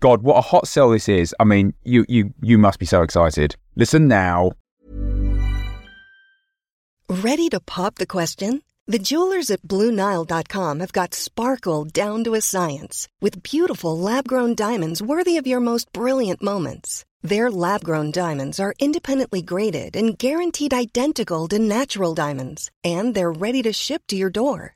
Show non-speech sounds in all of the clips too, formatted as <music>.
God, what a hot sell this is. I mean, you you you must be so excited. Listen now. Ready to pop the question? The jewelers at BlueNile.com have got sparkle down to a science with beautiful lab grown diamonds worthy of your most brilliant moments. Their lab grown diamonds are independently graded and guaranteed identical to natural diamonds, and they're ready to ship to your door.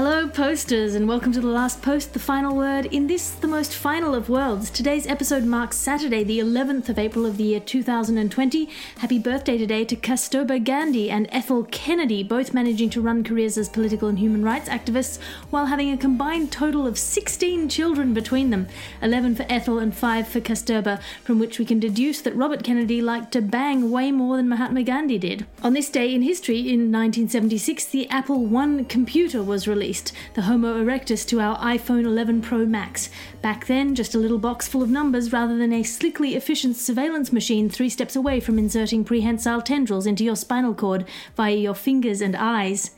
Hello, posters, and welcome to the last post, the final word in this, the most final of worlds. Today's episode marks Saturday, the 11th of April of the year 2020. Happy birthday today to Kasturba Gandhi and Ethel Kennedy, both managing to run careers as political and human rights activists while having a combined total of 16 children between them 11 for Ethel and 5 for Kasturba, from which we can deduce that Robert Kennedy liked to bang way more than Mahatma Gandhi did. On this day in history, in 1976, the Apple I computer was released released, the Homo erectus to our iPhone 11 Pro Max. Back then, just a little box full of numbers rather than a slickly efficient surveillance machine three steps away from inserting prehensile tendrils into your spinal cord via your fingers and eyes.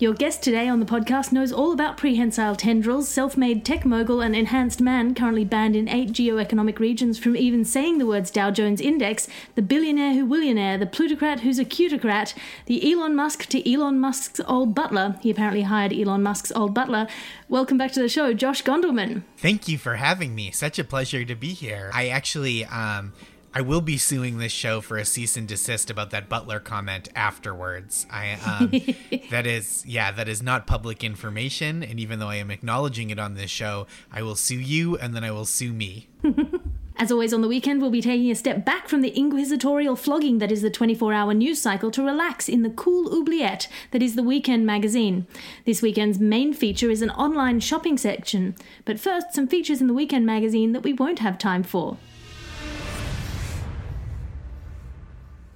Your guest today on the podcast knows all about prehensile tendrils, self made tech mogul, and enhanced man currently banned in eight geoeconomic regions from even saying the words Dow Jones Index, the billionaire who willionaire, the plutocrat who's a cutocrat, the Elon Musk to Elon Musk's old butler. He apparently hired Elon Musk's old butler. Welcome back to the show, Josh Gondelman. Thank you for having me. Such a pleasure to be here. I actually, um, I will be suing this show for a cease and desist about that Butler comment afterwards. I um, <laughs> that is yeah, that is not public information, and even though I am acknowledging it on this show, I will sue you, and then I will sue me. <laughs> As always, on the weekend, we'll be taking a step back from the inquisitorial flogging that is the 24 hour news cycle to relax in the cool oubliette that is the weekend magazine. This weekend's main feature is an online shopping section. But first, some features in the weekend magazine that we won't have time for.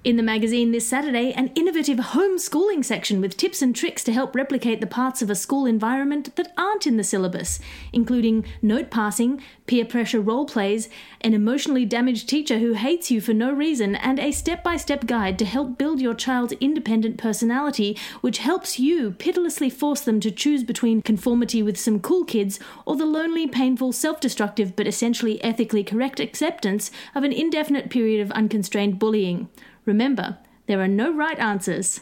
In the magazine this Saturday, an innovative homeschooling section with tips and tricks to help replicate the parts of a school environment that aren't in the syllabus, including note passing, peer pressure role plays, an emotionally damaged teacher who hates you for no reason, and a step by step guide to help build your child's independent personality, which helps you pitilessly force them to choose between conformity with some cool kids or the lonely, painful, self destructive, but essentially ethically correct acceptance of an indefinite period of unconstrained bullying. Remember, there are no right answers.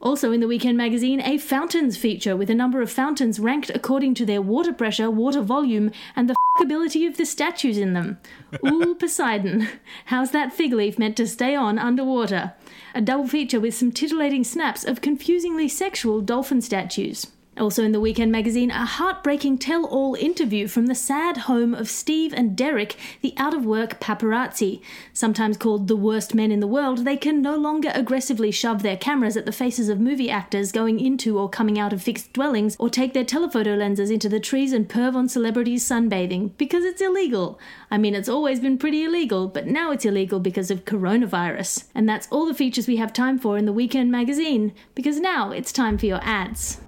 Also in the Weekend magazine, a fountains feature with a number of fountains ranked according to their water pressure, water volume, and the ability of the statues in them. Ooh, <laughs> Poseidon. How's that fig leaf meant to stay on underwater? A double feature with some titillating snaps of confusingly sexual dolphin statues. Also in the Weekend magazine, a heartbreaking tell all interview from the sad home of Steve and Derek, the out of work paparazzi. Sometimes called the worst men in the world, they can no longer aggressively shove their cameras at the faces of movie actors going into or coming out of fixed dwellings, or take their telephoto lenses into the trees and perv on celebrities sunbathing, because it's illegal. I mean, it's always been pretty illegal, but now it's illegal because of coronavirus. And that's all the features we have time for in the Weekend magazine, because now it's time for your ads.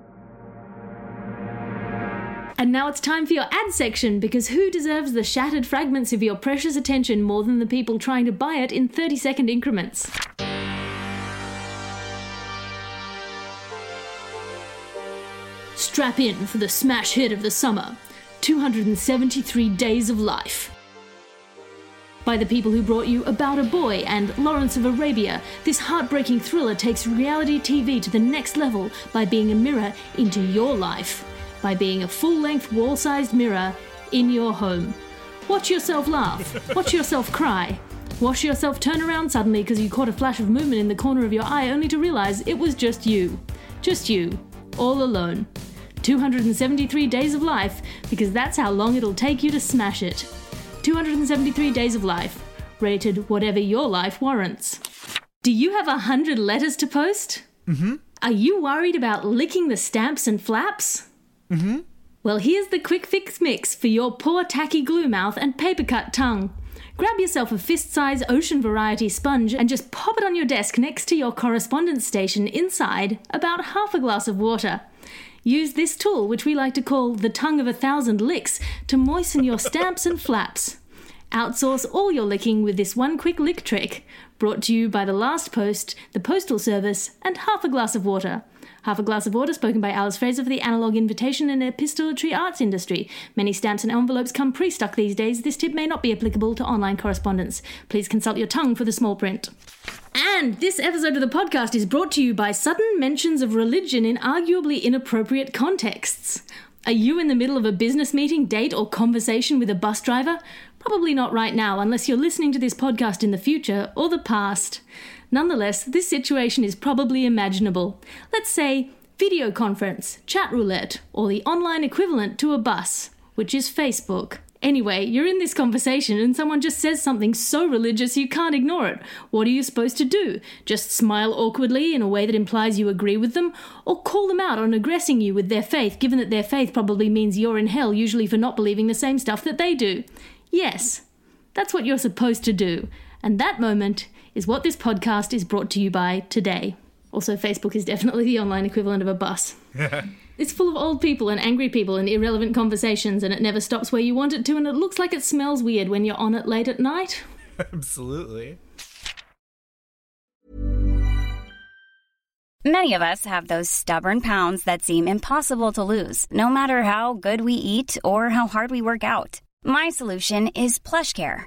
And now it's time for your ad section because who deserves the shattered fragments of your precious attention more than the people trying to buy it in 30 second increments? Strap in for the smash hit of the summer 273 Days of Life. By the people who brought you About a Boy and Lawrence of Arabia, this heartbreaking thriller takes reality TV to the next level by being a mirror into your life by being a full length wall sized mirror in your home. Watch yourself laugh, watch yourself cry, watch yourself turn around suddenly because you caught a flash of movement in the corner of your eye only to realize it was just you. Just you, all alone. 273 days of life because that's how long it'll take you to smash it. 273 days of life, rated whatever your life warrants. Do you have a hundred letters to post? Mm-hmm. Are you worried about licking the stamps and flaps? Mm-hmm. Well, here's the quick fix mix for your poor tacky glue mouth and paper cut tongue. Grab yourself a fist size ocean variety sponge and just pop it on your desk next to your correspondence station inside about half a glass of water. Use this tool, which we like to call the tongue of a thousand licks, to moisten your stamps and flaps. Outsource all your licking with this one quick lick trick, brought to you by the last post, the Postal Service, and half a glass of water. Half a Glass of Water, spoken by Alice Fraser for the Analog Invitation and Epistolatory Arts Industry. Many stamps and envelopes come pre stuck these days. This tip may not be applicable to online correspondence. Please consult your tongue for the small print. And this episode of the podcast is brought to you by sudden mentions of religion in arguably inappropriate contexts. Are you in the middle of a business meeting, date, or conversation with a bus driver? Probably not right now, unless you're listening to this podcast in the future or the past. Nonetheless, this situation is probably imaginable. Let's say video conference, chat roulette, or the online equivalent to a bus, which is Facebook. Anyway, you're in this conversation and someone just says something so religious you can't ignore it. What are you supposed to do? Just smile awkwardly in a way that implies you agree with them? Or call them out on aggressing you with their faith, given that their faith probably means you're in hell, usually for not believing the same stuff that they do? Yes, that's what you're supposed to do. And that moment is what this podcast is brought to you by today. Also, Facebook is definitely the online equivalent of a bus. <laughs> it's full of old people and angry people and irrelevant conversations, and it never stops where you want it to, and it looks like it smells weird when you're on it late at night. <laughs> Absolutely. Many of us have those stubborn pounds that seem impossible to lose, no matter how good we eat or how hard we work out. My solution is PlushCare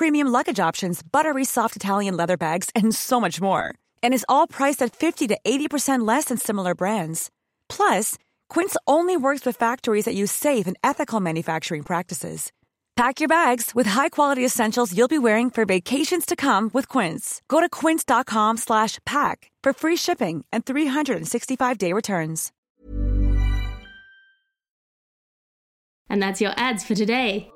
premium luggage options, buttery soft Italian leather bags, and so much more. And is all priced at 50 to 80% less than similar brands. Plus, Quince only works with factories that use safe and ethical manufacturing practices. Pack your bags with high-quality essentials you'll be wearing for vacations to come with Quince. Go to quince.com/pack for free shipping and 365-day returns. And that's your ads for today.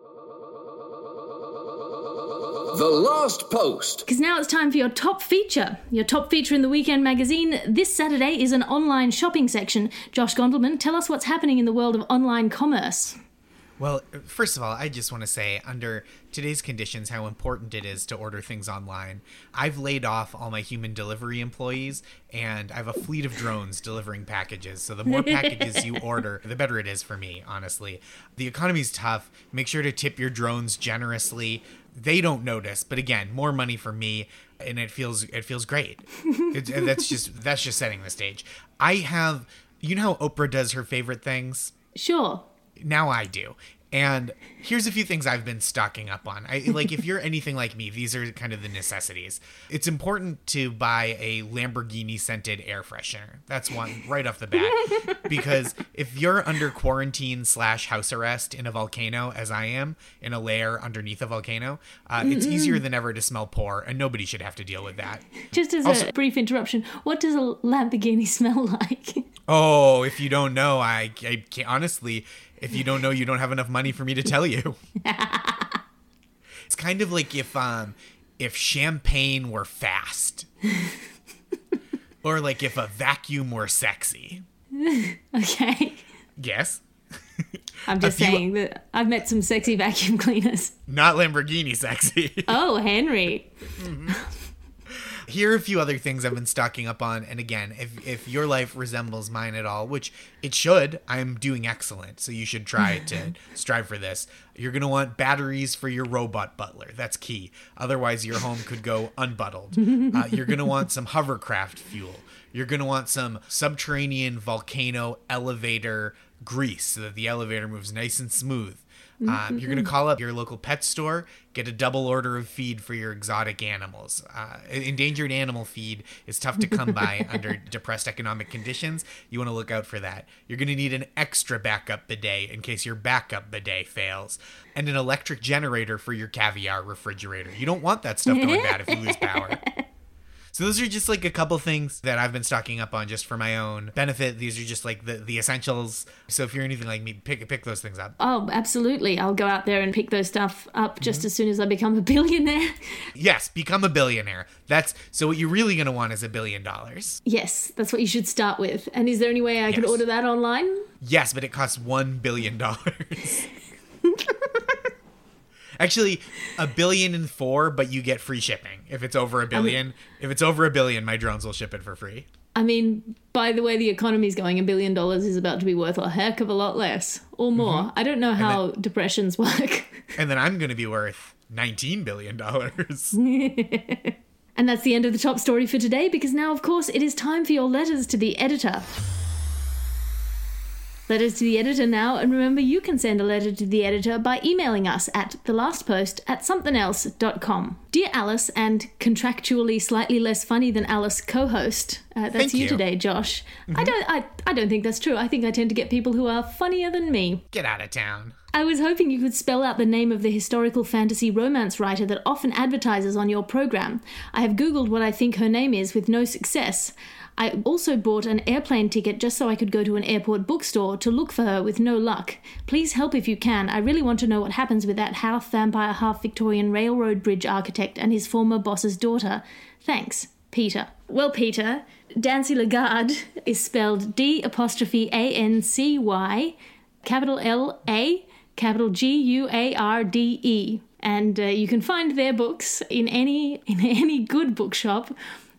The Last Post. Because now it's time for your top feature. Your top feature in the Weekend magazine this Saturday is an online shopping section. Josh Gondelman, tell us what's happening in the world of online commerce. Well, first of all, I just want to say, under today's conditions, how important it is to order things online. I've laid off all my human delivery employees, and I have a fleet of drones delivering packages. So the more packages you <laughs> order, the better it is for me, honestly. The economy's tough. Make sure to tip your drones generously. They don't notice, but again, more money for me, and it feels it feels great. it, that's just that's just setting the stage. I have You know how Oprah does her favorite things? Sure. Now I do. And here's a few things I've been stocking up on. I like if you're <laughs> anything like me, these are kind of the necessities. It's important to buy a Lamborghini scented air freshener. That's one right off the bat. <laughs> because if you're under quarantine slash house arrest in a volcano, as I am, in a lair underneath a volcano, uh, it's easier than ever to smell poor, and nobody should have to deal with that. Just as Also- a brief interruption, what does a Lamborghini <laughs> smell like? Oh, if you don't know, I, I can't, honestly, if you don't know, you don't have enough money for me to tell you. <laughs> it's kind of like if um if champagne were fast. <laughs> or like if a vacuum were sexy. <laughs> okay. Yes. I'm just few- saying that I've met some sexy vacuum cleaners. Not Lamborghini sexy. Oh, Henry. Here are a few other things I've been stocking up on. And again, if, if your life resembles mine at all, which it should, I'm doing excellent. So you should try to <laughs> strive for this. You're going to want batteries for your robot butler. That's key. Otherwise, your home could go unbuttled. <laughs> Uh, you're going to want some hovercraft fuel. You're going to want some subterranean volcano elevator grease so that the elevator moves nice and smooth. Um, you're going to call up your local pet store, get a double order of feed for your exotic animals. Uh, endangered animal feed is tough to come by <laughs> under depressed economic conditions. You want to look out for that. You're going to need an extra backup bidet in case your backup bidet fails, and an electric generator for your caviar refrigerator. You don't want that stuff going bad if you lose power. <laughs> So those are just like a couple things that I've been stocking up on just for my own benefit. These are just like the, the essentials. So if you're anything like me, pick pick those things up. Oh, absolutely. I'll go out there and pick those stuff up just mm-hmm. as soon as I become a billionaire. Yes, become a billionaire. That's so what you're really going to want is a billion dollars. Yes, that's what you should start with. And is there any way I could order that online? Yes, but it costs 1 billion dollars. <laughs> Actually, a billion and four, but you get free shipping if it's over a billion. if it's over a billion, my drones will ship it for free. I mean, by the way the economy's going, a billion dollars is about to be worth a heck of a lot less or mm-hmm. more. I don't know how depressions work. <laughs> And then I'm going to be worth 19 billion dollars. <laughs> And that's the end of the top story for today because now, of course, it is time for your letters to the editor. Letters to the editor now, and remember you can send a letter to the editor by emailing us at thelastpost at somethingelse.com. Dear Alice, and contractually slightly less funny than Alice co host, uh, that's Thank you, you. today, Josh. I, don't, I, I don't think that's true. I think I tend to get people who are funnier than me. Get out of town. I was hoping you could spell out the name of the historical fantasy romance writer that often advertises on your program. I have Googled what I think her name is with no success. I also bought an airplane ticket just so I could go to an airport bookstore to look for her with no luck. Please help if you can. I really want to know what happens with that half vampire, half Victorian railroad bridge architect and his former boss's daughter. Thanks, Peter. Well, Peter, D'Ancy LaGuarde is spelled D apostrophe A N C Y capital L A, capital G U A R D E. And uh, you can find their books in any in <laughs> any good bookshop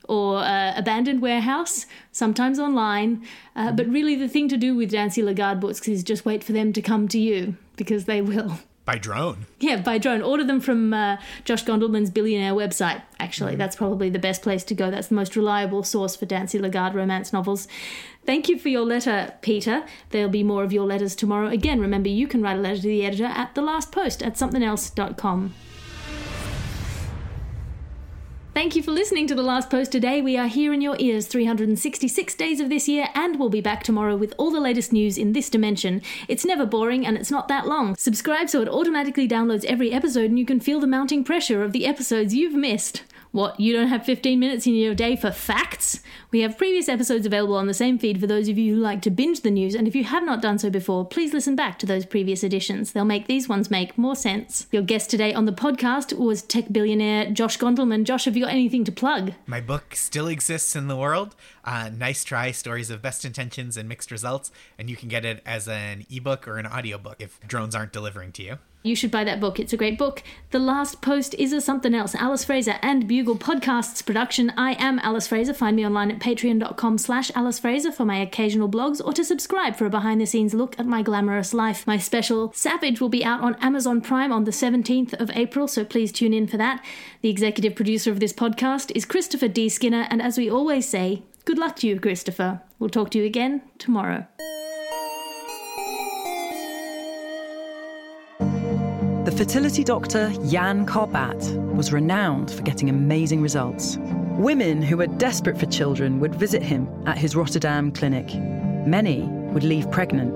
or uh, abandoned warehouse, sometimes online. Uh, but really, the thing to do with D'Ancy LaGuarde books is just wait for them to come to you because they will. By drone. Yeah, by drone. Order them from uh, Josh Gondelman's billionaire website. Actually, that's probably the best place to go. That's the most reliable source for D'Ancy LaGuarde romance novels. Thank you for your letter, Peter. There'll be more of your letters tomorrow. Again, remember you can write a letter to the editor at the last post at somethingelse.com. Thank you for listening to The Last Post today. We are here in your ears 366 days of this year, and we'll be back tomorrow with all the latest news in this dimension. It's never boring and it's not that long. Subscribe so it automatically downloads every episode and you can feel the mounting pressure of the episodes you've missed. What, you don't have 15 minutes in your day for facts? We have previous episodes available on the same feed for those of you who like to binge the news, and if you have not done so before, please listen back to those previous editions. They'll make these ones make more sense. Your guest today on the podcast was tech billionaire Josh Gondelman. Josh, have you got anything to plug? My book still exists in the world. Uh, nice try stories of best intentions and mixed results, and you can get it as an ebook or an audiobook if drones aren't delivering to you. You should buy that book. It's a great book. The Last Post is a something else. Alice Fraser and Bugle Podcasts production. I am Alice Fraser. Find me online at patreon.com slash Alice Fraser for my occasional blogs or to subscribe for a behind the scenes look at my glamorous life. My special Savage will be out on Amazon Prime on the 17th of April, so please tune in for that. The executive producer of this podcast is Christopher D. Skinner, and as we always say, Good luck to you, Christopher. We'll talk to you again tomorrow. The fertility doctor Jan Karbaat was renowned for getting amazing results. Women who were desperate for children would visit him at his Rotterdam clinic. Many would leave pregnant.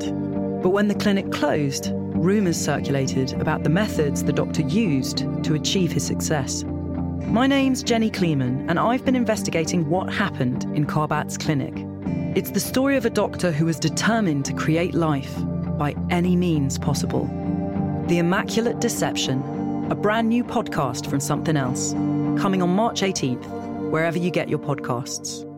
But when the clinic closed, rumours circulated about the methods the doctor used to achieve his success. My name's Jenny Kleeman, and I've been investigating what happened in Karbaat's clinic. It's the story of a doctor who was determined to create life by any means possible. The Immaculate Deception, a brand new podcast from Something Else, coming on March 18th, wherever you get your podcasts.